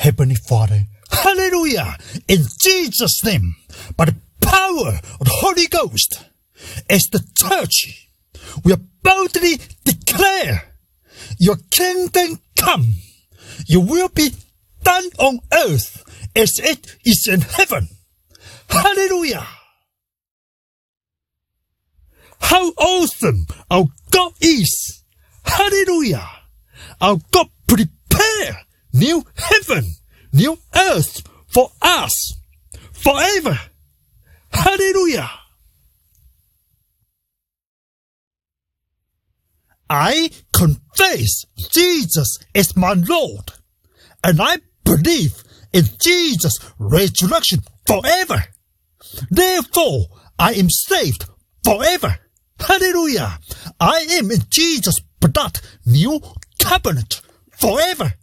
Heavenly Father, hallelujah, in Jesus' name, by the power of the Holy Ghost, as the church, we boldly declare, your kingdom come, your will be done on earth as it is in heaven. Hallelujah. How awesome our God is. Hallelujah. Our God prepare new heaven, new earth for us forever. Hallelujah. I confess Jesus is my Lord, and I believe in Jesus' resurrection forever. Therefore, I am saved forever. Hallelujah. I am in Jesus' blood, new covenant forever.